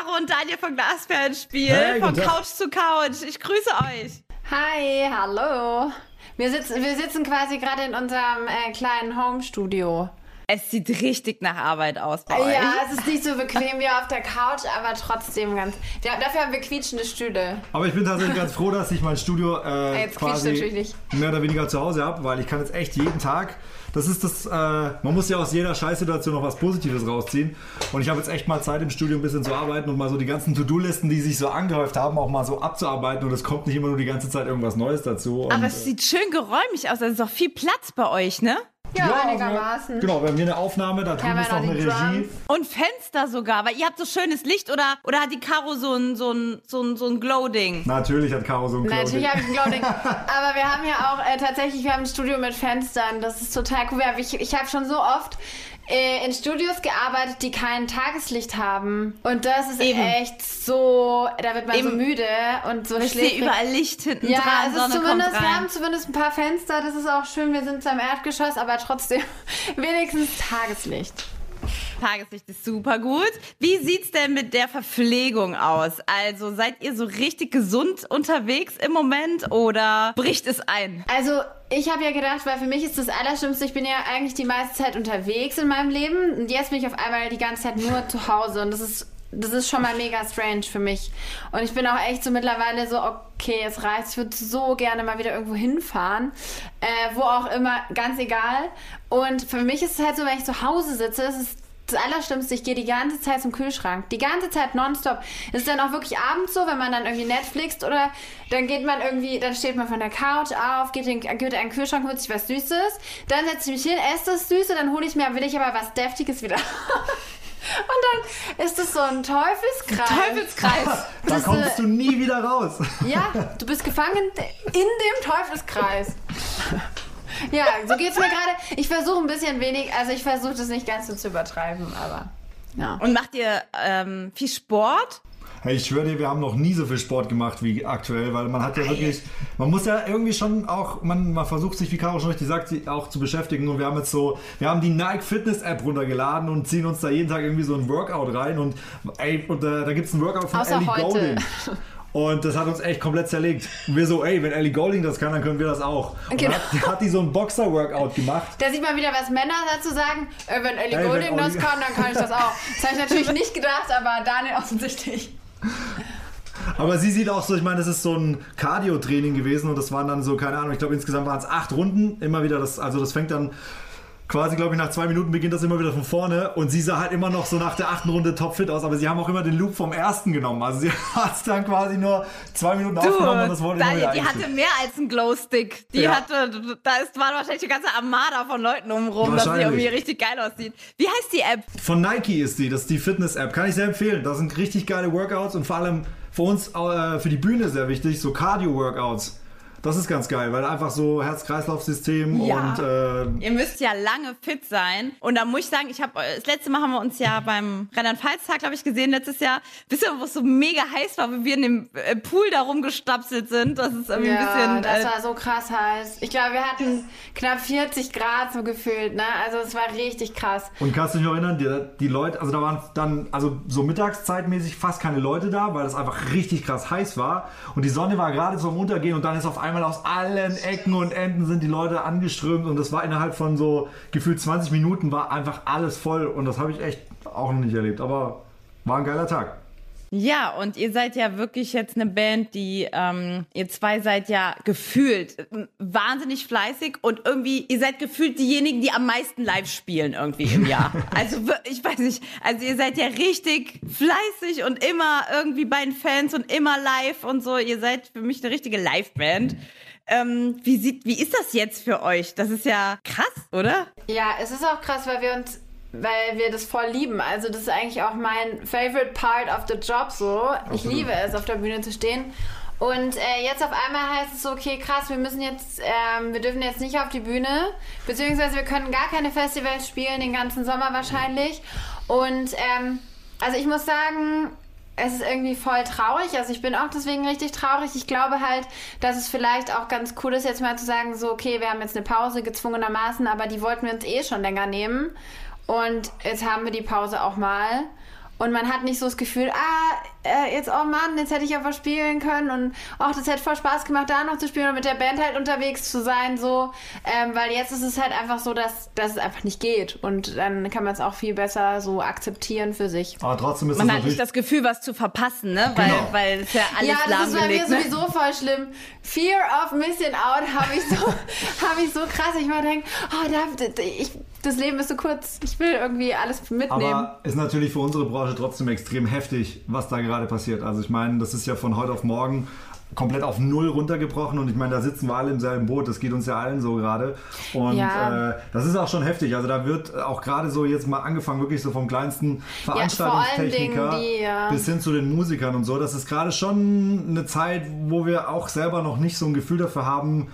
Caro und Daniel von Glasperlenspiel, hey, von Couch zu Couch. Ich grüße euch. Hi, hallo. Wir sitzen, wir sitzen quasi gerade in unserem äh, kleinen Home-Studio. Es sieht richtig nach Arbeit aus bei euch. Ja, es ist nicht so bequem wie auf der Couch, aber trotzdem ganz. Ja, dafür haben wir quietschende Stühle. Aber ich bin tatsächlich ganz froh, dass ich mein Studio äh, quasi mehr oder weniger zu Hause habe, weil ich kann jetzt echt jeden Tag das ist das, äh, man muss ja aus jeder Scheißsituation noch was Positives rausziehen. Und ich habe jetzt echt mal Zeit im Studio ein bisschen zu arbeiten und mal so die ganzen To-Do-Listen, die sich so angehäuft haben, auch mal so abzuarbeiten. Und es kommt nicht immer nur die ganze Zeit irgendwas Neues dazu. Aber es sieht schön geräumig aus. Da ist auch viel Platz bei euch, ne? Ja, ja einigermaßen. genau, wir haben hier eine Aufnahme, da drüben ist noch eine Regie. Und Fenster sogar, weil ihr habt so schönes Licht oder, oder hat die Caro so ein, so ein, so ein, so ein Glow-Ding? Natürlich hat Caro so ein Glow-Ding. Natürlich habe ich ein Glow-Ding. Aber wir haben ja auch äh, tatsächlich, wir haben ein Studio mit Fenstern, das ist total cool. Ich, ich habe schon so oft äh, in Studios gearbeitet, die kein Tageslicht haben. Und das ist Eben. echt so, da wird man Eben. so müde und so schlecht. Ich sehe überall Licht hinten ja, dran. Es ist zumindest, wir haben zumindest ein paar Fenster, das ist auch schön. Wir sind zwar im Erdgeschoss, aber trotzdem wenigstens Tageslicht. Tageslicht ist super gut. Wie sieht's denn mit der Verpflegung aus? Also seid ihr so richtig gesund unterwegs im Moment oder bricht es ein? Also ich habe ja gedacht, weil für mich ist das Allerschlimmste, ich bin ja eigentlich die meiste Zeit unterwegs in meinem Leben und jetzt bin ich auf einmal die ganze Zeit nur zu Hause und das ist das ist schon mal mega strange für mich. Und ich bin auch echt so mittlerweile so, okay, es reicht. Ich würde so gerne mal wieder irgendwo hinfahren. Äh, wo auch immer, ganz egal. Und für mich ist es halt so, wenn ich zu Hause sitze, es ist das Allerschlimmste, ich gehe die ganze Zeit zum Kühlschrank. Die ganze Zeit nonstop. Ist dann auch wirklich abends so, wenn man dann irgendwie Netflixt oder dann geht man irgendwie, dann steht man von der Couch auf, geht in, geht in den Kühlschrank, holt sich was Süßes. Dann setze ich mich hin, esse das Süße, dann hole ich mir, will ich aber was Deftiges wieder. Und dann ist es so ein Teufelskreis. Teufelskreis. da kommst du nie wieder raus. Ja, du bist gefangen in dem Teufelskreis. Ja, so geht es mir gerade. Ich versuche ein bisschen wenig, also ich versuche das nicht ganz so zu übertreiben, aber ja. Und macht ihr ähm, viel Sport? Hey, ich schwöre dir, wir haben noch nie so viel Sport gemacht wie aktuell, weil man hat ja wirklich, man muss ja irgendwie schon auch, man, man versucht sich, wie Caro schon richtig sagt, auch zu beschäftigen und wir haben jetzt so, wir haben die Nike Fitness App runtergeladen und ziehen uns da jeden Tag irgendwie so ein Workout rein und ey, und äh, da gibt es ein Workout von Außer Ellie heute. Golding. Und das hat uns echt komplett zerlegt. Und wir so, ey, wenn Ellie Golding das kann, dann können wir das auch. Und genau. hat, hat die so ein Boxer-Workout gemacht. Da sieht man wieder, was Männer dazu sagen. Äh, wenn Ellie ey, Golding wenn das kann, dann kann ich das auch. Das habe ich natürlich nicht gedacht, aber Daniel offensichtlich. Aber sie sieht auch so, ich meine, das ist so ein Cardio-Training gewesen und das waren dann so, keine Ahnung, ich glaube insgesamt waren es acht Runden. Immer wieder das, also das fängt dann quasi, glaube ich, nach zwei Minuten beginnt das immer wieder von vorne und sie sah halt immer noch so nach der achten Runde topfit aus, aber sie haben auch immer den Loop vom ersten genommen. Also sie hat es dann quasi nur zwei Minuten du, aufgenommen und das wurde immer wieder Die hatte mehr als einen Glowstick. Die ja. hatte, da ist, war wahrscheinlich eine ganze Armada von Leuten umrum, dass sie irgendwie richtig geil aussieht. Wie heißt die App? Von Nike ist die, das ist die Fitness-App. Kann ich sehr empfehlen. Da sind richtig geile Workouts und vor allem für uns, äh, für die Bühne sehr wichtig, so Cardio-Workouts. Das ist ganz geil, weil einfach so Herz-Kreislauf-System ja. und. Äh Ihr müsst ja lange fit sein. Und da muss ich sagen, ich habe das letzte Mal haben wir uns ja beim Rheinland-Pfalz-Tag, glaube ich, gesehen letztes Jahr. Wisst ihr, wo es so mega heiß war, wie wir in dem äh, Pool da rumgestapselt sind? Das ist irgendwie ja, ein bisschen. Das äh, war so krass heiß. Ich glaube, wir hatten knapp 40 Grad so gefühlt, ne? Also es war richtig krass. Und kannst du dich noch erinnern, die, die Leute, also da waren dann, also so mittagszeitmäßig fast keine Leute da, weil es einfach richtig krass heiß war. Und die Sonne war gerade so am Untergehen und dann ist auf einmal einmal aus allen Ecken und Enden sind die Leute angeströmt und das war innerhalb von so gefühlt 20 Minuten war einfach alles voll und das habe ich echt auch noch nicht erlebt, aber war ein geiler Tag. Ja, und ihr seid ja wirklich jetzt eine Band, die, ähm, ihr zwei seid ja gefühlt wahnsinnig fleißig und irgendwie, ihr seid gefühlt diejenigen, die am meisten live spielen irgendwie im Jahr. also ich weiß nicht, also ihr seid ja richtig fleißig und immer irgendwie bei den Fans und immer live und so. Ihr seid für mich eine richtige Live-Band. Ähm, wie, sieht, wie ist das jetzt für euch? Das ist ja krass, oder? Ja, es ist auch krass, weil wir uns weil wir das voll lieben. Also das ist eigentlich auch mein favorite part of the job so. Ich liebe es, auf der Bühne zu stehen. Und äh, jetzt auf einmal heißt es so, okay, krass, wir müssen jetzt, ähm, wir dürfen jetzt nicht auf die Bühne, beziehungsweise wir können gar keine Festivals spielen, den ganzen Sommer wahrscheinlich. Und ähm, also ich muss sagen, es ist irgendwie voll traurig. Also ich bin auch deswegen richtig traurig. Ich glaube halt, dass es vielleicht auch ganz cool ist, jetzt mal zu sagen, so, okay, wir haben jetzt eine Pause gezwungenermaßen, aber die wollten wir uns eh schon länger nehmen. Und jetzt haben wir die Pause auch mal. Und man hat nicht so das Gefühl, ah, äh, jetzt, oh Mann, jetzt hätte ich ja was spielen können und ach, das hätte voll Spaß gemacht, da noch zu spielen und mit der Band halt unterwegs zu sein, so. Ähm, weil jetzt ist es halt einfach so, dass, dass es einfach nicht geht. Und dann kann man es auch viel besser so akzeptieren für sich. Aber trotzdem ist Man es hat nicht das Gefühl, was zu verpassen, ne? Weil, Genau. weil es ja alles ja, das ist bei mir ne? sowieso voll schlimm. Fear of missing out habe ich so, habe ich so krass. Ich mal denke, oh, da, ich, das Leben ist so kurz. Ich will irgendwie alles mitnehmen. Aber ist natürlich für unsere Branche trotzdem extrem heftig, was da gerade passiert. Also ich meine, das ist ja von heute auf morgen komplett auf Null runtergebrochen und ich meine, da sitzen wir alle im selben Boot, das geht uns ja allen so gerade und Ja. äh, das ist auch schon heftig, also da wird auch gerade so jetzt mal angefangen, wirklich so vom kleinsten Veranstaltungstechniker Dingen die, ja. bis hin zu den Musikern und so, das ist gerade schon eine Zeit, wo wir auch selber noch nicht so ein Gefühl dafür haben,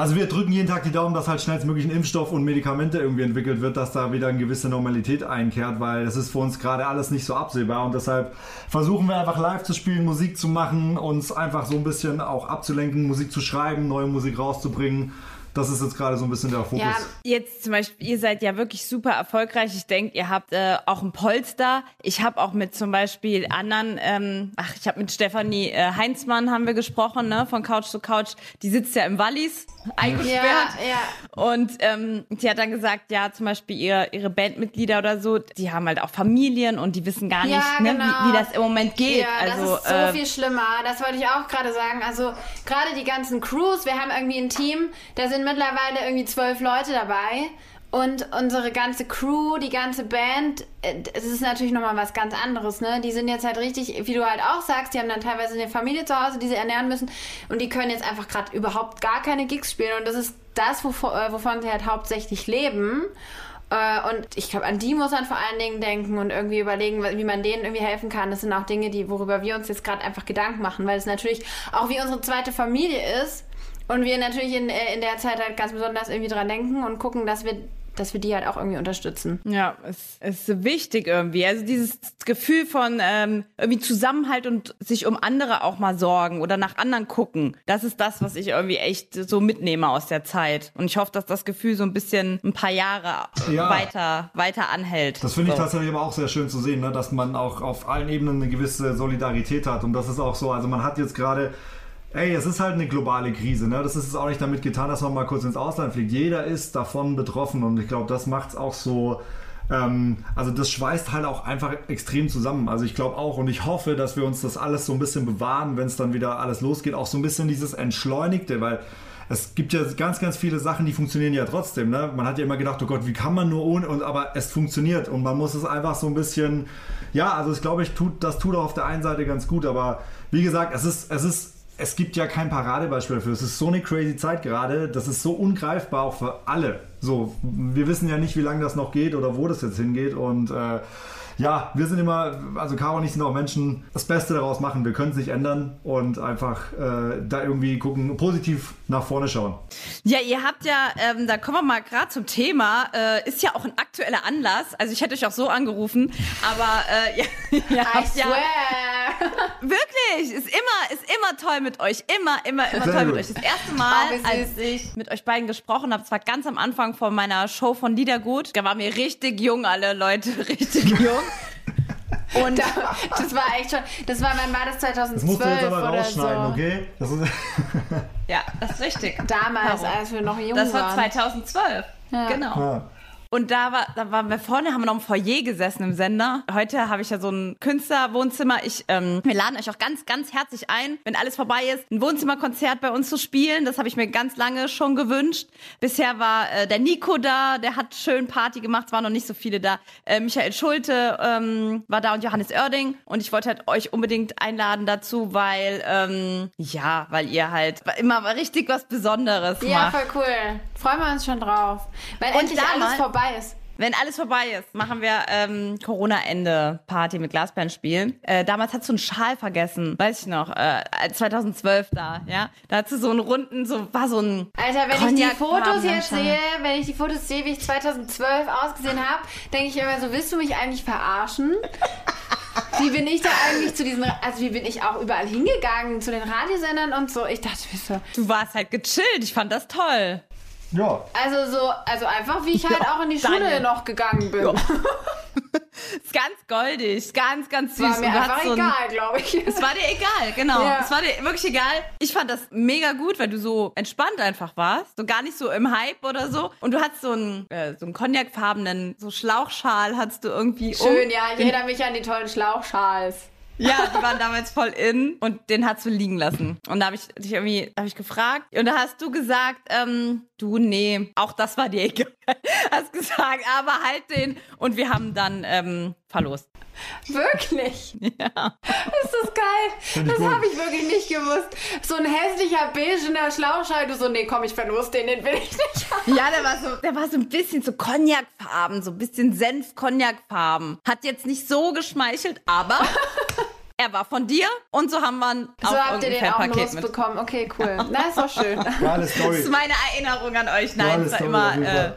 also wir drücken jeden Tag die Daumen, dass halt schnellstmöglich ein Impfstoff und Medikamente irgendwie entwickelt wird, dass da wieder eine gewisse Normalität einkehrt, weil das ist für uns gerade alles nicht so absehbar und deshalb versuchen wir einfach live zu spielen, Musik zu machen, uns einfach so ein bisschen auch abzulenken, Musik zu schreiben, neue Musik rauszubringen. Das ist jetzt gerade so ein bisschen der Fokus. Ja, Jetzt zum Beispiel, ihr seid ja wirklich super erfolgreich. Ich denke, ihr habt äh, auch ein Polster. Ich habe auch mit zum Beispiel anderen, ähm, ach, ich habe mit Stefanie äh, Heinzmann haben wir gesprochen, ne, von Couch zu Couch. Die sitzt ja im Wallis, eingesperrt. ja, ja. Und ähm, die hat dann gesagt, ja, zum Beispiel ihre, ihre Bandmitglieder oder so, die haben halt auch Familien und die wissen gar Ja, nicht, ne, genau. wie, wie das im Moment geht. Ja, also, das ist so äh, viel schlimmer. Das wollte ich auch gerade sagen. Also gerade die ganzen Crews, wir haben irgendwie ein Team, da sind mittlerweile irgendwie zwölf Leute dabei. Und unsere ganze Crew, die ganze Band, äh, es ist natürlich nochmal was ganz anderes, ne? Die sind jetzt halt richtig, wie du halt auch sagst, die haben dann teilweise eine Familie zu Hause, die sie ernähren müssen. Und die können jetzt einfach gerade überhaupt gar keine Gigs spielen. Und das ist das, wovon, äh, wovon sie halt hauptsächlich leben. Äh, Und ich glaube, an die muss man vor allen Dingen denken und irgendwie überlegen, wie man denen irgendwie helfen kann. Das sind auch Dinge, die, worüber wir uns jetzt gerade einfach Gedanken machen, weil es natürlich auch wie unsere zweite Familie ist und wir natürlich in, äh, in der Zeit halt ganz besonders irgendwie dran denken und gucken, dass wir, dass wir die halt auch irgendwie unterstützen. Ja, es ist wichtig irgendwie. Also dieses Gefühl von ähm, irgendwie Zusammenhalt und sich um andere auch mal sorgen oder nach anderen gucken. Das ist das, was ich irgendwie echt so mitnehme aus der Zeit. Und ich hoffe, dass das Gefühl so ein bisschen ein paar Jahre Ja. weiter, weiter anhält. Das finde ich so. tatsächlich aber auch sehr schön zu sehen, ne? dass man auch auf allen Ebenen eine gewisse Solidarität hat. Und das ist auch so, also man hat jetzt gerade, ey, es ist halt eine globale Krise. Ne? Das ist es auch nicht damit getan, dass man mal kurz ins Ausland fliegt. Jeder ist davon betroffen und ich glaube, das macht es auch so. Ähm, also das schweißt halt auch einfach extrem zusammen. Also ich glaube auch und ich hoffe, dass wir uns das alles so ein bisschen bewahren, wenn es dann wieder alles losgeht. Auch so ein bisschen dieses Entschleunigte, weil es gibt ja ganz, ganz viele Sachen, die funktionieren ja trotzdem. Ne? Man hat ja immer gedacht, oh Gott, wie kann man nur ohne, und, aber es funktioniert und man muss es einfach so ein bisschen, ja, also ich glaube, ich tut, das tut auch auf der einen Seite ganz gut, aber wie gesagt, es ist, es ist, es gibt ja kein Paradebeispiel dafür. Es ist so eine crazy Zeit gerade, das ist so ungreifbar auch für alle. So, wir wissen ja nicht, wie lange das noch geht oder wo das jetzt hingeht und äh, ja, wir sind immer, also Caro und ich sind auch Menschen, das Beste daraus machen. Wir können es nicht ändern und einfach äh, da irgendwie gucken, positiv nach vorne schauen. Ja, ihr habt ja, ähm, da kommen wir mal gerade zum Thema, äh, ist ja auch ein aktueller Anlass. Also ich hätte euch auch so angerufen, aber äh, ja, ihr I habt ja swear! wirklich, ist immer, ist immer toll mit euch, immer, immer, immer Sehr toll mit gut. euch. Das erste Mal, Oh, als ich mit euch beiden gesprochen habe, das war ganz am Anfang von meiner Show von Liedergut. Da waren wir richtig jung, alle Leute, richtig jung. Und Das war echt schon, das war, wann war das 2012 Das musst du jetzt aber oder rausschneiden, so. okay? Das ist, ja, das ist richtig. Damals, Caro. als wir noch jung Das war waren. 2012. Genau. ja. Und da war, da waren wir vorne, haben wir noch im Foyer gesessen im Sender. Heute habe ich ja so ein Künstlerwohnzimmer. Ich, ähm, wir laden euch auch ganz, ganz herzlich ein, wenn alles vorbei ist, ein Wohnzimmerkonzert bei uns zu spielen. Das habe ich mir ganz lange schon gewünscht. Bisher war äh, der Nico da, der hat schön Party gemacht, es waren noch nicht so viele da. Äh, Michael Schulte ähm, war da und Johannes Oerding. Und ich wollte halt euch unbedingt einladen dazu, weil, ähm, ja, weil ihr halt immer richtig was Besonderes Ja, macht. voll cool. Freuen wir uns schon drauf. Weil Und endlich alles vorbei ist. Wenn alles vorbei ist, machen wir ähm, Corona-Ende-Party mit Glasperlen spielen. Äh, damals hast du einen Schal vergessen, weiß ich noch, äh, 2012 da, ja. Da hast du so einen runden, so war so ein Alter, wenn ich die Fotos jetzt sehe, wenn ich die Fotos sehe, wie ich 2012 ausgesehen habe, denke ich immer so, willst du mich eigentlich verarschen? Wie bin ich da eigentlich zu diesen, also wie bin ich auch überall hingegangen, zu den Radiosendern und so. Ich dachte mir so, Du warst halt gechillt, ich fand das toll. Ja. also so, also einfach wie ich halt Ja, auch in die Schule Daniel. noch gegangen bin. ist ganz goldig, ist ganz, ganz süß. War mir einfach hast so ein- egal, glaube ich. Es war dir egal, genau. Ja. Es war dir wirklich egal. Ich fand das mega gut, weil du so entspannt einfach warst. So gar nicht so im Hype oder so. Und du hattest so einen, äh, so einen cognacfarbenen, so Schlauchschal hattest du irgendwie um. Schön, ja, ich erinnere mich an die tollen Schlauchschals. Ja, die waren damals voll in und den hast du liegen lassen. Und da habe ich dich irgendwie, habe ich gefragt und da hast du gesagt, ähm, du, nee, auch das war dir egal. Hast gesagt, aber halt den und wir haben dann ähm, verlost. Wirklich? Ja. Ist das geil? Das habe ich wirklich nicht gewusst. So ein hässlicher beigener Schlauchschal, du so, nee, komm, ich verlust den, den will ich nicht haben. Ja, der war so, der war so ein bisschen so Cognacfarben, so ein bisschen Senf-Cognac-Farben. Hat jetzt nicht so geschmeichelt, aber er war von dir und so haben wir ein So auch habt ihr den auch bekommen. Okay, cool. Na, ist doch schön. Das ist meine Erinnerung an euch. Nein, es war immer, äh.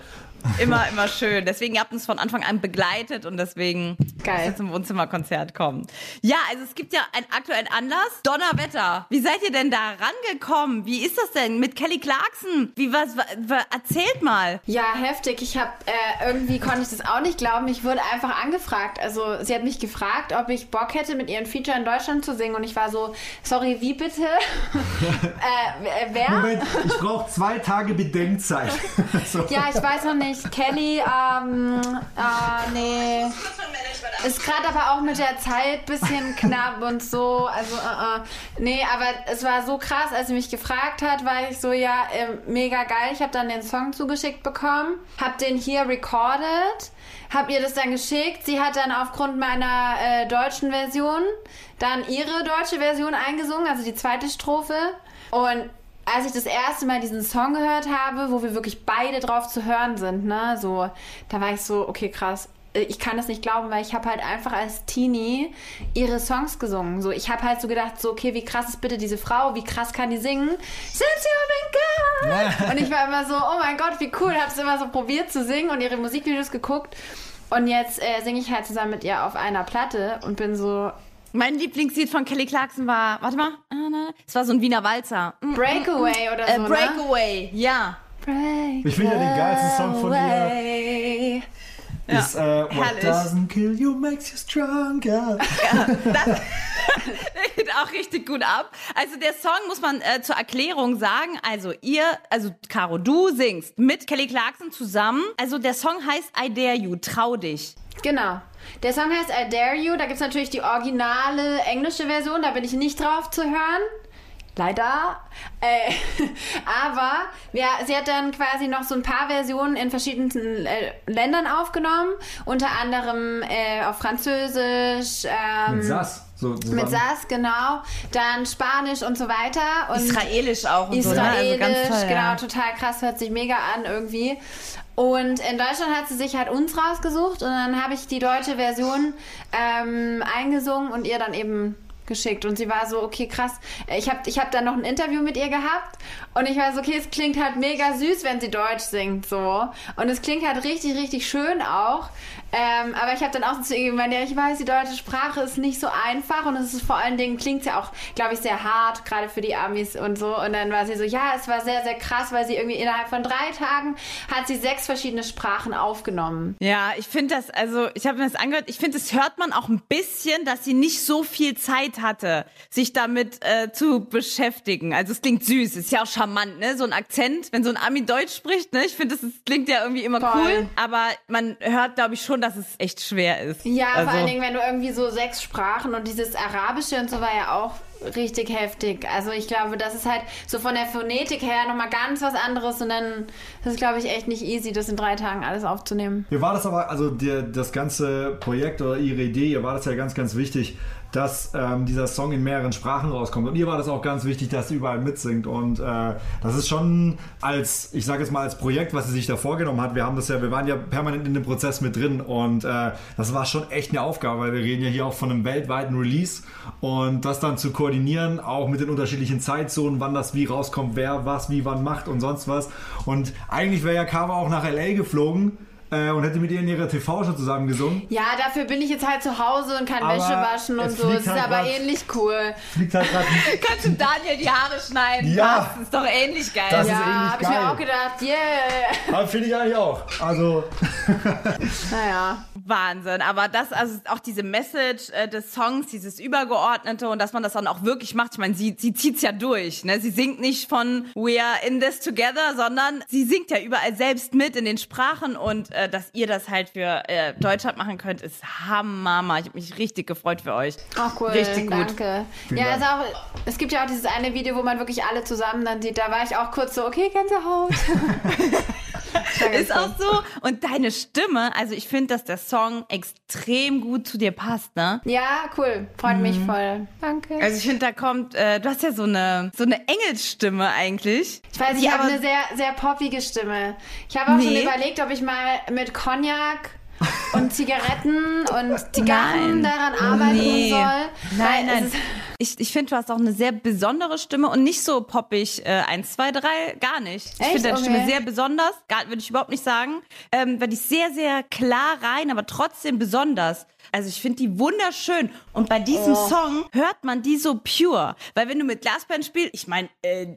Immer, immer schön. Deswegen, ihr habt uns von Anfang an begleitet und deswegen Geil. zum Wohnzimmerkonzert kommen. Ja, also es gibt ja einen aktuellen Anlass. Donnerwetter. Wie seid ihr denn da rangekommen? Wie ist das denn mit Kelly Clarkson? Wie was, wa- wa- erzählt mal. Ja, heftig. Ich habe äh, irgendwie konnte ich das auch nicht glauben. Ich wurde einfach angefragt. Also sie hat mich gefragt, ob ich Bock hätte, mit ihren Feature in Deutschland zu singen. Und ich war so, sorry, wie bitte? äh, äh, wer? Moment, ich brauche zwei Tage Bedenkzeit. so. Ja, ich weiß noch nicht. Kelly, ähm, äh, nee. Ist gerade aber auch mit der Zeit bisschen knapp und so. Also, äh, äh. nee, aber es war so krass, als sie mich gefragt hat, war ich so, ja, ähm, mega geil. Ich habe dann den Song zugeschickt bekommen, hab den hier recorded, hab ihr das dann geschickt. Sie hat dann aufgrund meiner äh, deutschen Version dann ihre deutsche Version eingesungen, also die zweite Strophe. Und als ich das erste Mal diesen Song gehört habe, wo wir wirklich beide drauf zu hören sind, ne, so, da war ich so, okay, krass. Äh, Ich kann das nicht glauben, weil ich habe halt einfach als Teenie ihre Songs gesungen. So, ich habe halt so gedacht, so, okay, wie krass ist bitte diese Frau, wie krass kann die singen? Since you've been gone. Und ich war immer so, oh mein Gott, wie cool. Hab's immer so probiert zu singen und ihre Musikvideos geguckt. Und jetzt äh, singe ich halt zusammen mit ihr auf einer Platte und bin so, Mein Lieblingslied von Kelly Clarkson war, warte mal, es war so ein Wiener Walzer. Mm, Breakaway oder Äh, so, ne? Breakaway, ja. Break Ich finde ja den geilsten Song von ihr away. ist äh, What herrlich. doesn't kill you makes you stronger. Der geht auch richtig gut ab. Also der Song muss man äh, zur Erklärung sagen. Also ihr, also Caro, du singst mit Kelly Clarkson zusammen. Also der Song heißt I Dare You, trau dich. Genau. Der Song heißt I Dare You. Da gibt es natürlich die originale englische Version. Da bin ich nicht drauf zu hören. Leider. Äh, aber ja, sie hat dann quasi noch so ein paar Versionen in verschiedenen äh, Ländern aufgenommen. Unter anderem äh, auf Französisch. Ähm, Mit Sass. So, zusammen. Mit Sass, genau. Dann Spanisch und so weiter. Und Israelisch auch und so. Ne? Israelisch, Also ganz toll, genau, ja. total krass, hört sich mega an irgendwie. Und in Deutschland hat sie sich halt uns rausgesucht und dann habe ich die deutsche Version ähm, eingesungen und ihr dann eben geschickt und sie war so okay krass ich habe ich hab dann noch ein Interview mit ihr gehabt und ich war so okay es klingt halt mega süß wenn sie Deutsch singt so und es klingt halt richtig richtig schön auch ähm, aber ich habe dann auch zu ihr gemeint ja ich weiß die deutsche Sprache ist nicht so einfach und es ist vor allen Dingen klingt ja auch glaube ich sehr hart gerade für die Amis und so und dann war sie so ja es war sehr sehr krass weil sie irgendwie innerhalb von drei Tagen hat sie sechs verschiedene Sprachen aufgenommen Ja, ich finde das, also ich habe mir das angehört, ich finde, das hört man auch ein bisschen, dass sie nicht so viel Zeit hatte, sich damit äh, zu beschäftigen. Also es klingt süß, ist ja auch charmant, ne? So ein Akzent, wenn so ein Ami Deutsch spricht, ne? Ich finde, das ist, klingt ja irgendwie immer Voll. cool, aber man hört, glaube ich, schon, dass es echt schwer ist. Ja, also, vor allen Dingen, wenn du irgendwie so sechs Sprachen und dieses Arabische und so war ja auch richtig heftig. Also ich glaube, das ist halt so von der Phonetik her nochmal ganz was anderes und dann ist es, glaube ich, echt nicht easy, das in drei Tagen alles aufzunehmen. Mir war das aber, also der, das ganze Projekt oder ihre Idee, ihr war das ja ganz, ganz wichtig, dass ähm, dieser Song in mehreren Sprachen rauskommt. Und ihr war das auch ganz wichtig, dass sie überall mitsingt. Und äh, das ist schon als, ich sage jetzt mal, als Projekt, was sie sich da vorgenommen hat. Wir haben das ja, wir waren ja permanent in dem Prozess mit drin. Und äh, das war schon echt eine Aufgabe, weil wir reden ja hier auch von einem weltweiten Release. Und das dann zu koordinieren, auch mit den unterschiedlichen Zeitzonen, wann das wie rauskommt, wer was wie wann macht und sonst was. Und eigentlich wäre ja Carver auch nach L.A. geflogen äh, und hätte mit ihr in ihrer TV-Show zusammen gesungen. Ja, dafür bin ich jetzt halt zu Hause und kann Aber Wäsche waschen und so. Es ist halt aber grad- ähnlich cool. Fliegt halt gerade kannst du Daniel die Haare schneiden? Ja. Das ist doch ähnlich geil. Das Ja, habe ich mir auch gedacht, yeah. Aber finde ich eigentlich auch. Also, Naja. Wahnsinn. Aber das, also auch diese Message äh, des Songs, dieses Übergeordnete und dass man das dann auch wirklich macht. Ich meine, sie, sie zieht's ja durch. Ne? Sie singt nicht von We are in this together, sondern sie singt ja überall selbst mit in den Sprachen und äh, dass ihr das halt für äh, Deutschland machen könnt, ist Hammer. Ich habe mich richtig gefreut für euch. Ach cool, Richtig gut. danke. Vielen ja, Dank. also auch, es gibt ja auch dieses eine Video, wo man wirklich alle zusammen dann sieht. Da war ich auch kurz so, okay, Gänsehaut. Ist auch so. Und deine Stimme, also ich finde, dass der Song extrem gut zu dir passt, ne? Ja, cool. Freut mich voll. Danke. Also ich finde, da kommt, äh, du hast ja so eine so eine Engelsstimme eigentlich. Ich weiß, ich habe eine sehr, sehr poppige Stimme. Ich habe auch schon Nee. überlegt, ob ich mal mit Cognac und Zigaretten und Zigarren Nein. daran arbeiten Nee. soll. Nein, nein. Ich, ich finde, du hast auch eine sehr besondere Stimme und nicht so poppig. Äh, eins, zwei, drei, gar nicht. Ich finde deine Okay. Stimme sehr besonders. Würde ich überhaupt nicht sagen. Ähm, weil die ist sehr, sehr klar rein, aber trotzdem besonders. Also ich finde die wunderschön. Und bei diesem Oh. Song hört man die so pure. Weil wenn du mit Glasband spielst, ich meine, äh,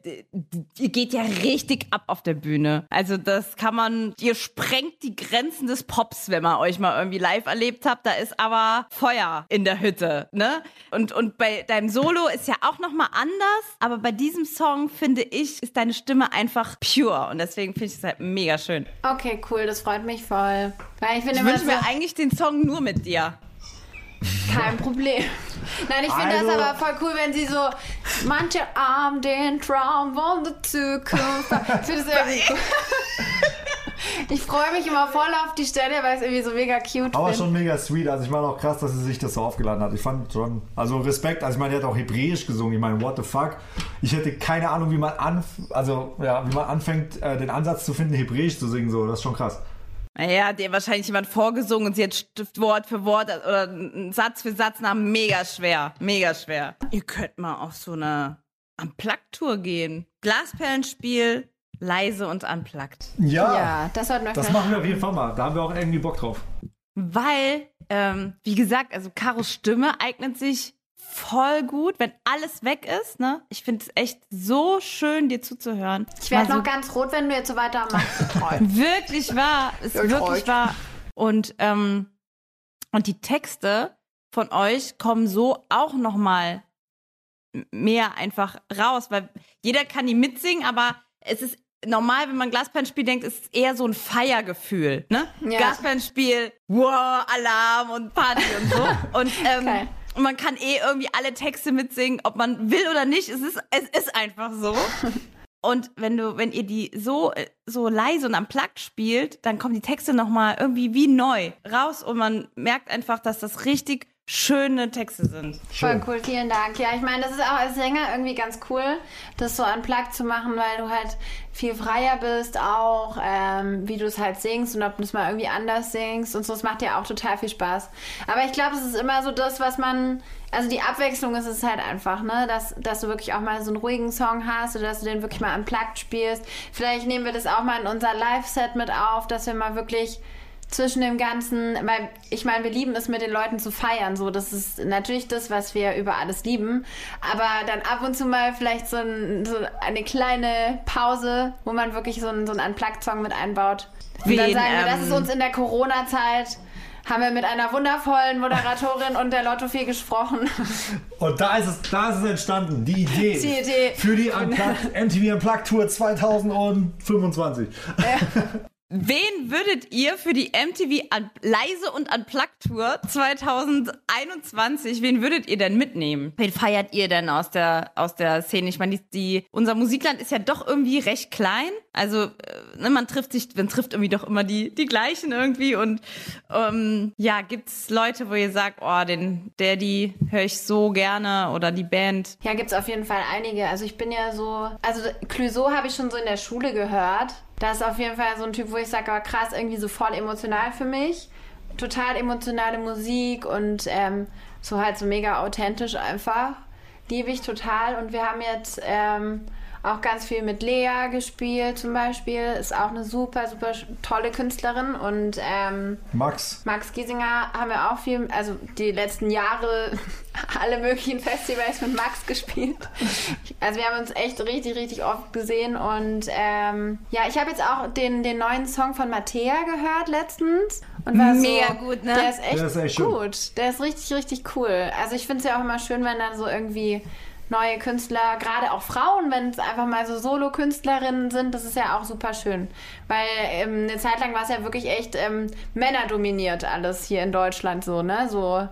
geht ja richtig ab auf der Bühne. Also das kann man, ihr sprengt die Grenzen des Pops, wenn man euch mal irgendwie live erlebt habt. Da ist aber Feuer in der Hütte, ne? Und, und bei deinem Solo ist ja auch nochmal anders. Aber bei diesem Song, finde ich, ist deine Stimme einfach pure. Und deswegen finde ich es halt mega schön. Okay, cool, das freut mich voll. Weil ich Ich wünsche so, mir eigentlich den Song nur mit dir. Kein Problem. Nein, ich finde Also- das aber voll cool, wenn sie so manche Arm den Traum von der Zukunft. Ich finde das irgendwie cool. Ich freue mich immer voll auf die Stelle, weil es irgendwie so mega cute Aber finde. schon mega sweet. Also ich meine auch krass, dass sie sich das so aufgeladen hat. Ich fand schon, also Respekt. Also ich meine, die hat auch Hebräisch gesungen. Ich meine, what the fuck. Ich hätte keine Ahnung, wie man anf also ja, wie man anfängt, äh, den Ansatz zu finden, Hebräisch zu singen. So, das ist schon krass. Naja, hat dir wahrscheinlich jemand vorgesungen und sie hat Stift Wort für Wort oder Satz für Satz nach mega schwer. Mega schwer. Ihr könnt mal auf so eine Unplugged-Tour gehen. Glasperlenspiel, leise und unplugged. Ja, das sollten wir Das machen wir auf jeden Fall mal. Da haben wir auch irgendwie Bock drauf. Weil, ähm, wie gesagt, also Karos Stimme eignet sich voll gut, wenn alles weg ist, ne? Ich finde es echt so schön, dir zuzuhören. Ich werde noch ganz rot, wenn du jetzt so weitermachst. Wirklich wahr. Ist Ja, ich wirklich euch. wahr. Und, ähm, und die Texte von euch kommen so auch noch mal mehr einfach raus, weil jeder kann die mitsingen, aber es ist normal, wenn man Glasperlenspiel denkt, ist es eher so ein Feiergefühl, ne? Ja. Glasperlenspiel, wow, Alarm und Party und so. Und ähm, Geil. Und man kann eh irgendwie alle Texte mitsingen, ob man will oder nicht. Es ist, es ist einfach so. Und wenn du, wenn ihr die so, so leise und am Plug spielt, dann kommen die Texte nochmal irgendwie wie neu raus und man merkt einfach, dass das richtig schöne Texte sind. Voll cool, vielen Dank. Ja, ich meine, das ist auch als Sänger irgendwie ganz cool, das so unplugged zu machen, weil du halt viel freier bist, auch ähm, wie du es halt singst und ob du es mal irgendwie anders singst und so. Es macht ja auch total viel Spaß. Aber ich glaube, es ist immer so das, was man, also die Abwechslung ist es halt einfach, ne, dass, dass du wirklich auch mal so einen ruhigen Song hast oder dass du den wirklich mal unplugged spielst. Vielleicht nehmen wir das auch mal in unser Live-Set mit auf, dass wir mal wirklich zwischen dem Ganzen, weil ich meine, wir lieben es mit den Leuten zu feiern, so das ist natürlich das, was wir über alles lieben, aber dann ab und zu mal vielleicht so, ein, so eine kleine Pause, wo man wirklich so einen, so einen Unplugged-Song mit einbaut. Und dann Wen, sagen wir, das ähm, ist uns in der Corona-Zeit, haben wir mit einer wundervollen Moderatorin und der Lottofee gesprochen. Und da ist es, da ist es entstanden, die Idee. Die Idee. Für die Unplugged, MTV Unplugged Tour 2025. Wen würdet ihr für die MTV Un Leise und Unplugged Tour 2021, wen würdet ihr denn mitnehmen? Wen feiert ihr denn aus der, aus der Szene? Ich meine, die, die, unser Musikland ist ja doch irgendwie recht klein. Also, äh, ne, man trifft sich, man trifft irgendwie doch immer die, die gleichen irgendwie. Und ähm, ja, gibt's Leute, wo ihr sagt, oh, den, der, die höre ich so gerne oder die Band. Ja, gibt's auf jeden Fall einige. Also ich bin ja so, also Clouseau habe ich schon so in der Schule gehört. Das ist auf jeden Fall so ein Typ, wo ich sage, oh, krass, irgendwie so voll emotional für mich. Total emotionale Musik und ähm, so halt so mega authentisch einfach. Liebe ich total. Und wir haben jetzt ähm, auch ganz viel mit Lea gespielt zum Beispiel. Ist auch eine super, super tolle Künstlerin. Und ähm, Max. Max Giesinger haben wir auch viel, also die letzten Jahre alle möglichen Festivals mit Max gespielt. Also wir haben uns echt richtig, richtig oft gesehen und ähm, ja, ich habe jetzt auch den, den neuen Song von Mattea gehört letztens Und war Mega so, gut, ne? Der ist echt, Der ist echt schön. gut. Der ist richtig, richtig cool. Also ich finde es ja auch immer schön, wenn dann so irgendwie neue Künstler, gerade auch Frauen, wenn es einfach mal so Solo-Künstlerinnen sind, das ist ja auch super schön. Weil ähm, eine Zeit lang war es ja wirklich echt ähm, männerdominiert alles hier in Deutschland so, ne? So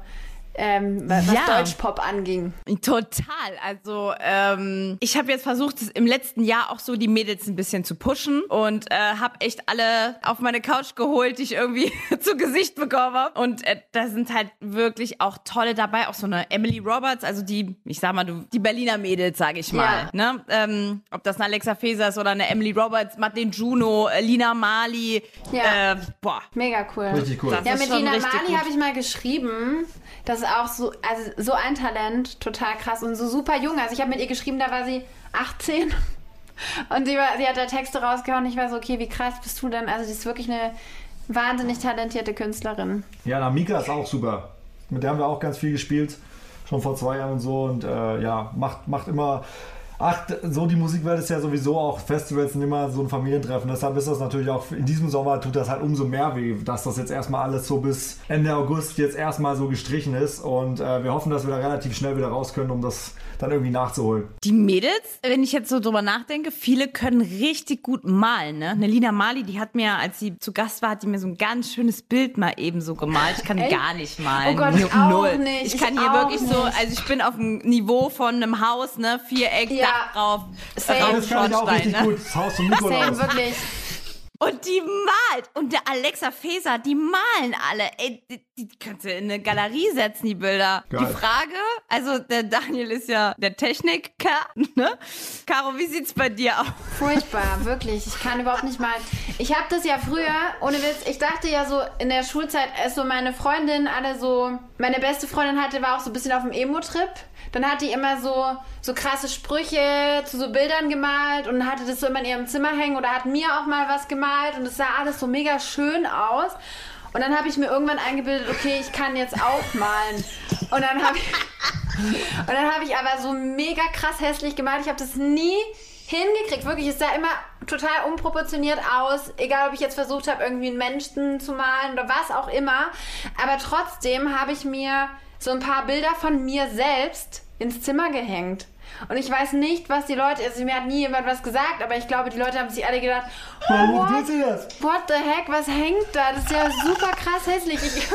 ähm, was Ja. Deutschpop anging. Total. Also ähm, ich habe jetzt versucht, im letzten Jahr auch so die Mädels ein bisschen zu pushen und äh, habe echt alle auf meine Couch geholt, die ich irgendwie zu Gesicht bekommen habe. Und äh, da sind halt wirklich auch tolle dabei, auch so eine Emily Roberts, also die, ich sag mal, du, die Berliner Mädels, sage ich mal. Ne? Ähm, ob das eine Alexa Feser ist oder eine Emily Roberts, Madeleine Juno, äh, Lina Mali. Ja. Äh, boah. Mega cool. Richtig cool. Das Ja, mit Lina Mali habe ich mal geschrieben. Das ist auch so, also so ein Talent, total krass und so super jung. Also ich habe mit ihr geschrieben, da war sie 18 und sie, war, sie hat da Texte rausgehauen. Ich war so, okay, wie krass bist du denn? Also sie ist wirklich eine wahnsinnig talentierte Künstlerin. Ja, na, Mika ist auch super. Mit der haben wir auch ganz viel gespielt, schon vor zwei Jahren und so. Und äh, ja, macht, macht immer. Ach, so die Musikwelt ist ja sowieso auch, Festivals sind immer so ein Familientreffen. Deshalb ist das natürlich auch, in diesem Sommer tut das halt umso mehr weh, dass das jetzt erstmal alles so bis Ende August jetzt erstmal so gestrichen ist. Und äh, wir hoffen, dass wir da relativ schnell wieder raus können, um das dann irgendwie nachzuholen. Die Mädels, wenn ich jetzt so drüber nachdenke, viele können richtig gut malen. Ne? Eine Lina Mali, die hat mir, als sie zu Gast war, hat die mir so ein ganz schönes Bild mal eben so gemalt. Ich kann Echt? gar nicht malen. Oh Gott, ich Nu- auch nicht. Ich Ich kann hier wirklich so, nicht. also ich bin auf dem Niveau von einem Haus, ne, Viereck, Ja. Dach drauf, Same. Raum, Das kann ich auch Schornstein, richtig ne? gut. Das Haus von Nikolaus. Same, wirklich. Und die malt. Und der Alexa Feser, die malen alle. Ey, die, die kannst du in eine Galerie setzen, die Bilder. Geil. Die Frage, also der Daniel ist ja der Techniker, ne? Caro, wie sieht's bei dir aus? Furchtbar, wirklich. Ich kann überhaupt nicht mal. Ich habe das ja früher, ohne Witz, ich dachte ja so in der Schulzeit, als so meine Freundin alle so, meine beste Freundin hatte, war auch so ein bisschen auf dem Emo-Trip. Dann hat die immer so, so krasse Sprüche zu so Bildern gemalt und hatte das so immer in ihrem Zimmer hängen oder hat mir auch mal was gemalt und es sah alles so mega schön aus. Und dann habe ich mir irgendwann eingebildet, okay, ich kann jetzt auch malen. Und dann habe ich, und dann habe ich aber so mega krass hässlich gemalt. Ich habe das nie hingekriegt. Wirklich, es sah immer total unproportioniert aus. Egal, ob ich jetzt versucht habe, irgendwie einen Menschen zu malen oder was auch immer. Aber trotzdem habe ich mir so ein paar Bilder von mir selbst ins Zimmer gehängt. Und ich weiß nicht, was die Leute, also mir hat nie jemand was gesagt, aber ich glaube, die Leute haben sich alle gedacht, Warum what, tut sie das? what the heck, was hängt da? Das ist ja super krass hässlich. Ich,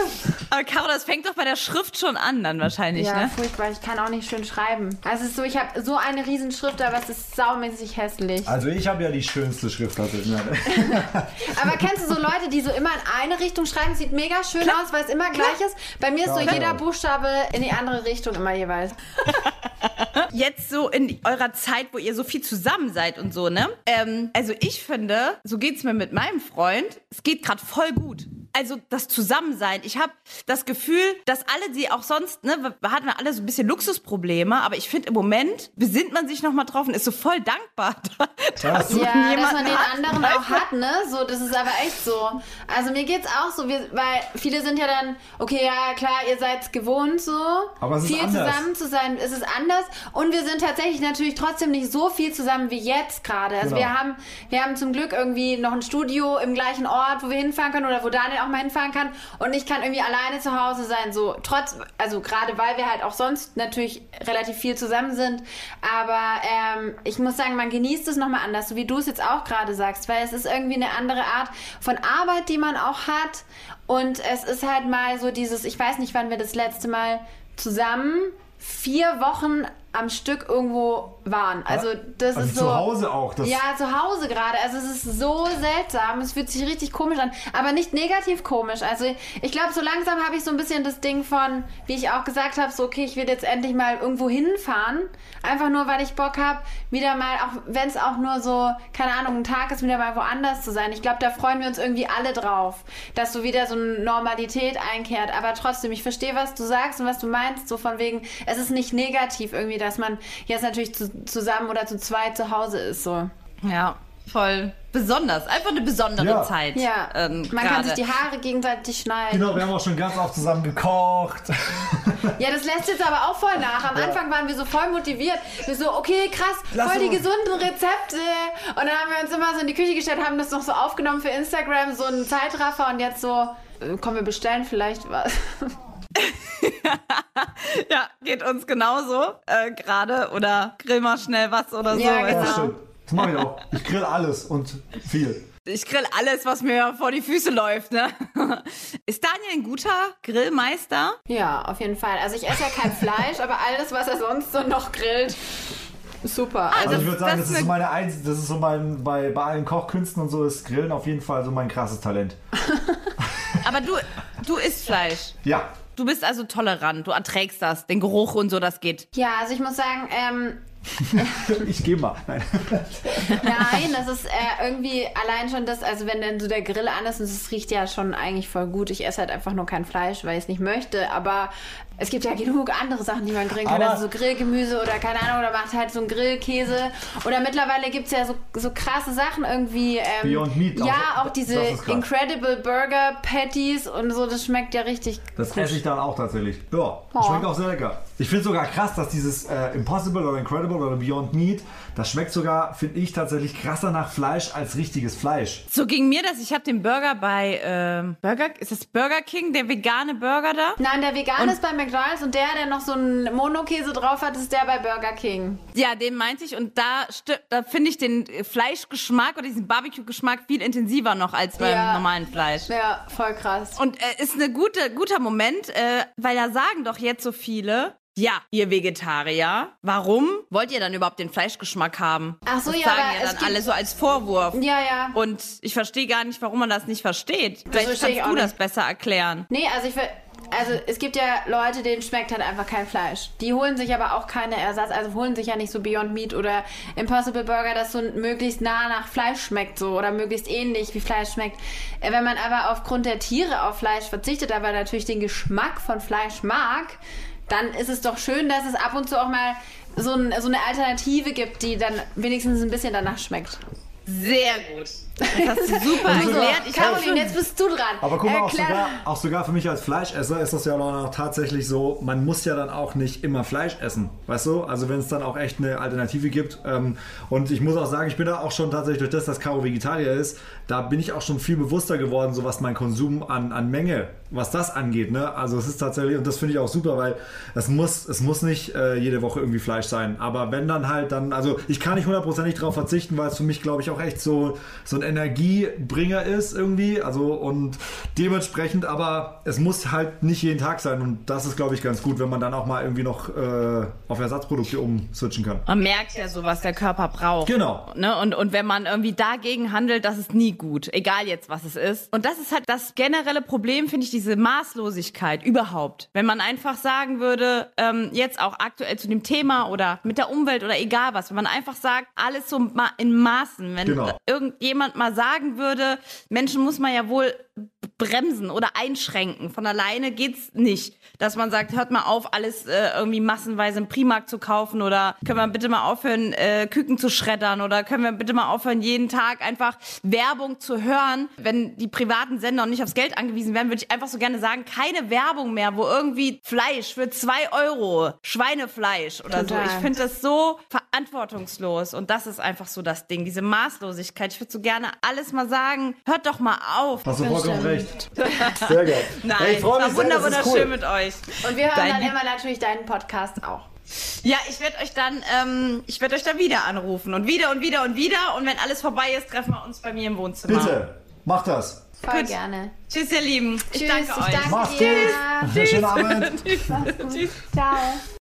Aber Caro, das fängt doch bei der Schrift schon an dann wahrscheinlich, Ja, ne? furchtbar. Ich kann auch nicht schön schreiben. Also es ist so, ich habe so eine riesen Schrift, aber es ist saumäßig hässlich. Also ich habe ja die schönste Schrift. tatsächlich. Aber kennst du so Leute, die so immer in eine Richtung schreiben? Sieht mega schön aus, weil es immer gleich ist. Bei mir ist so Klar. jeder Buchstabe in die andere Richtung immer jeweils. Jetzt so in eurer Zeit, wo ihr so viel zusammen seid und so, ne? Ähm, also ich finde, so geht's mir mit meinem Freund, es geht gerade voll gut. Also das Zusammensein. Ich habe das Gefühl, dass alle, die auch sonst, ne, wir hatten alle so ein bisschen Luxusprobleme, aber ich finde im Moment besinnt man sich noch mal drauf und ist so voll dankbar, dass Ja, man dass man den hat. anderen auch hat, ne? So, das ist aber echt so. Also mir geht's auch so, wir, weil viele sind ja dann, okay, ja klar, ihr seid's gewohnt so, Aber viel zusammen zu sein. Es ist anders und wir sind tatsächlich natürlich trotzdem nicht so viel zusammen wie jetzt gerade. Also Genau. wir haben, wir haben zum Glück irgendwie noch ein Studio im gleichen Ort, wo wir hinfahren können oder wo Daniel auch mal hinfahren kann und ich kann irgendwie alleine zu Hause sein. So trotz, also gerade weil wir halt auch sonst natürlich relativ viel zusammen sind, aber ähm, ich muss sagen, man genießt es nochmal anders, so wie du es jetzt auch gerade sagst, weil es ist irgendwie eine andere Art von Arbeit, die man auch hat und es ist halt mal so dieses, ich weiß nicht, wann wir das letzte Mal zusammen vier Wochen am Stück irgendwo waren. Also das Also ist zu so. Hause auch. Das, Ja, zu Hause gerade. Also es ist so seltsam. Es fühlt sich richtig komisch an. Aber nicht negativ komisch. Also ich glaube, so langsam habe ich so ein bisschen das Ding von, wie ich auch gesagt habe, so okay, ich will jetzt endlich mal irgendwo hinfahren. Einfach nur, weil ich Bock habe, wieder mal, auch wenn es auch nur so, keine Ahnung, ein Tag ist, wieder mal woanders zu sein. Ich glaube, da freuen wir uns irgendwie alle drauf, dass so wieder so eine Normalität einkehrt. Aber trotzdem, ich verstehe, was du sagst und was du meinst, so von wegen, es ist nicht negativ irgendwie, dass man jetzt natürlich zu, zusammen oder zu zweit zu Hause ist, so. Ja. voll besonders. Einfach eine besondere Ja. Zeit. Ja. ähm, Man kann sich die Haare gegenseitig schneiden. Genau, wir haben auch schon ganz oft zusammen gekocht. Ja, das lässt jetzt aber auch voll nach. Am Anfang waren wir so voll motiviert. Wir so, okay, krass, Lass voll die gesunden Rezepte. Und dann haben wir uns immer so in die Küche gestellt, haben das noch so aufgenommen für Instagram, so einen Zeitraffer und jetzt so, äh, komm, wir bestellen vielleicht was. Ja, geht uns genauso äh, gerade. Oder grill mal schnell was oder so. Ja, weißt Ja, genau. stimmt. Das mache ich auch. Ich grill alles und viel. Ich grill alles, was mir vor die Füße läuft. Ne? Ist Daniel ein guter Grillmeister? Ja, auf jeden Fall. Also ich esse ja kein Fleisch, aber alles, was er sonst so noch grillt, super. Also, Also ich würde sagen, das das, ist ist meine Eins, das ist so mein, bei, bei allen Kochkünsten und so ist Grillen auf jeden Fall so mein krasses Talent. Aber du, du isst Fleisch. Ja. Du bist also tolerant. Du erträgst das, den Geruch und so, das geht. ja, also ich muss sagen, ähm, Ich gehe mal. Nein. Nein, das ist äh, irgendwie allein schon das, also wenn dann so der Grill an ist und es riecht ja schon eigentlich voll gut. Ich esse halt einfach nur kein Fleisch, weil ich es nicht möchte. Aber es gibt ja genug andere Sachen, die man grillen kann. Aber- Also so Grillgemüse oder keine Ahnung, oder macht halt so einen Grillkäse. Oder mittlerweile gibt es ja so, so krasse Sachen irgendwie. Ähm, Beyond Meat, Ja, auch- auch diese. Incredible Burger Patties und so, das schmeckt ja richtig Das gut. esse ich dann auch tatsächlich. Ja, Oh. schmeckt auch sehr lecker. Ich finde sogar krass, dass dieses äh, Impossible oder Incredible oder Beyond Meat, das schmeckt sogar, finde ich, tatsächlich krasser nach Fleisch als richtiges Fleisch. So ging mir das. Ich habe den Burger bei ähm, Burger, ist das Burger King, der vegane Burger da? Nein, der vegan ist bei McDonalds und der, der noch so einen Monokäse drauf hat, ist der bei Burger King. Ja, den meinte ich. Und da, da finde ich den Fleischgeschmack oder diesen Barbecue-Geschmack viel intensiver noch als beim Ja. normalen Fleisch. Ja, voll krass. Und äh, ist ein gute, guter Moment, äh, weil da sagen doch jetzt so viele, ja, ihr Vegetarier, warum wollt ihr dann überhaupt den Fleischgeschmack haben? Ach so, das ja, sagen ja dann alle so als Vorwurf. Ja, ja. Und ich verstehe gar nicht, warum man das nicht versteht. Vielleicht verstehe ich kannst du das nicht. besser erklären. Nee, also ich will. Also es gibt ja Leute, denen schmeckt halt einfach kein Fleisch. Die holen sich aber auch keine Ersatz, also holen sich ja nicht so Beyond Meat oder Impossible Burger, das so möglichst nah nach Fleisch schmeckt so oder möglichst ähnlich wie Fleisch schmeckt. Äh, Wenn man aber aufgrund der Tiere auf Fleisch verzichtet, aber natürlich den Geschmack von Fleisch mag, dann ist es doch schön, dass es ab und zu auch mal so, ein, so eine Alternative gibt, die dann wenigstens ein bisschen danach schmeckt. Sehr gut. Das hast du super erklärt. Ich habe Caroline, jetzt bist du dran. Aber guck mal, auch sogar, auch sogar für mich als Fleischesser ist das ja auch tatsächlich so, man muss ja dann auch nicht immer Fleisch essen, weißt du? Also wenn es dann auch echt eine Alternative gibt. Ähm, und ich muss auch sagen, ich bin da auch schon tatsächlich durch das, dass Caro Vegetarier ist, da bin ich auch schon viel bewusster geworden, so was mein Konsum an, an Menge, was das angeht. Ne? Also es ist tatsächlich, und das finde ich auch super, weil es muss, es muss nicht äh, jede Woche irgendwie Fleisch sein. Aber wenn dann halt dann, also ich kann nicht hundertprozentig darauf verzichten, weil es für mich, glaube ich, auch echt so, so ein Energiebringer ist irgendwie. Also und dementsprechend, aber es muss halt nicht jeden Tag sein. Und das ist, glaube ich, ganz gut, wenn man dann auch mal irgendwie noch äh, auf Ersatzprodukte umswitchen kann. Man merkt ja so, was der Körper braucht. Genau. Ne? Und, und wenn man irgendwie dagegen handelt, das ist nie gut. Egal jetzt, was es ist. Und das ist halt das generelle Problem, finde ich, diese Maßlosigkeit überhaupt. Wenn man einfach sagen würde, ähm, jetzt auch aktuell zu dem Thema oder mit der Umwelt oder egal was, wenn man einfach sagt, alles so in Maßen. Wenn Genau. irgendjemand mal sagen würde, Menschen muss man ja wohl bremsen oder einschränken. Von alleine geht's nicht. Dass man sagt, hört mal auf, alles äh, irgendwie massenweise im Primarkt zu kaufen oder können wir bitte mal aufhören, äh, Küken zu schreddern oder können wir bitte mal aufhören, jeden Tag einfach Werbung zu hören. Wenn die privaten Sender noch nicht aufs Geld angewiesen werden, würde ich einfach so gerne sagen, keine Werbung mehr, wo irgendwie Fleisch für zwei Euro, Schweinefleisch oder Total. so. Ich finde das so verantwortungslos und das ist einfach so das Ding, diese Maßlosigkeit. Ich würde so gerne alles mal sagen, hört doch mal auf. Hast du vollkommen stimmt. Recht. Sehr geil. Nein, Hey, ich freue mich sehr, wunder, ist wunderschön cool. mit euch. Und wir hören Dein dann immer natürlich deinen Podcast auch. Ja, ich werde euch dann, ähm, ich werde euch dann wieder anrufen und wieder und wieder und wieder und wenn alles vorbei ist, treffen wir uns bei mir im Wohnzimmer. Bitte, mach das. Voll Gut. gerne. Tschüss, ihr Lieben. Ich Tschüss, danke ich euch. danke Mach's dir. gut. Schönen Abend. Ciao.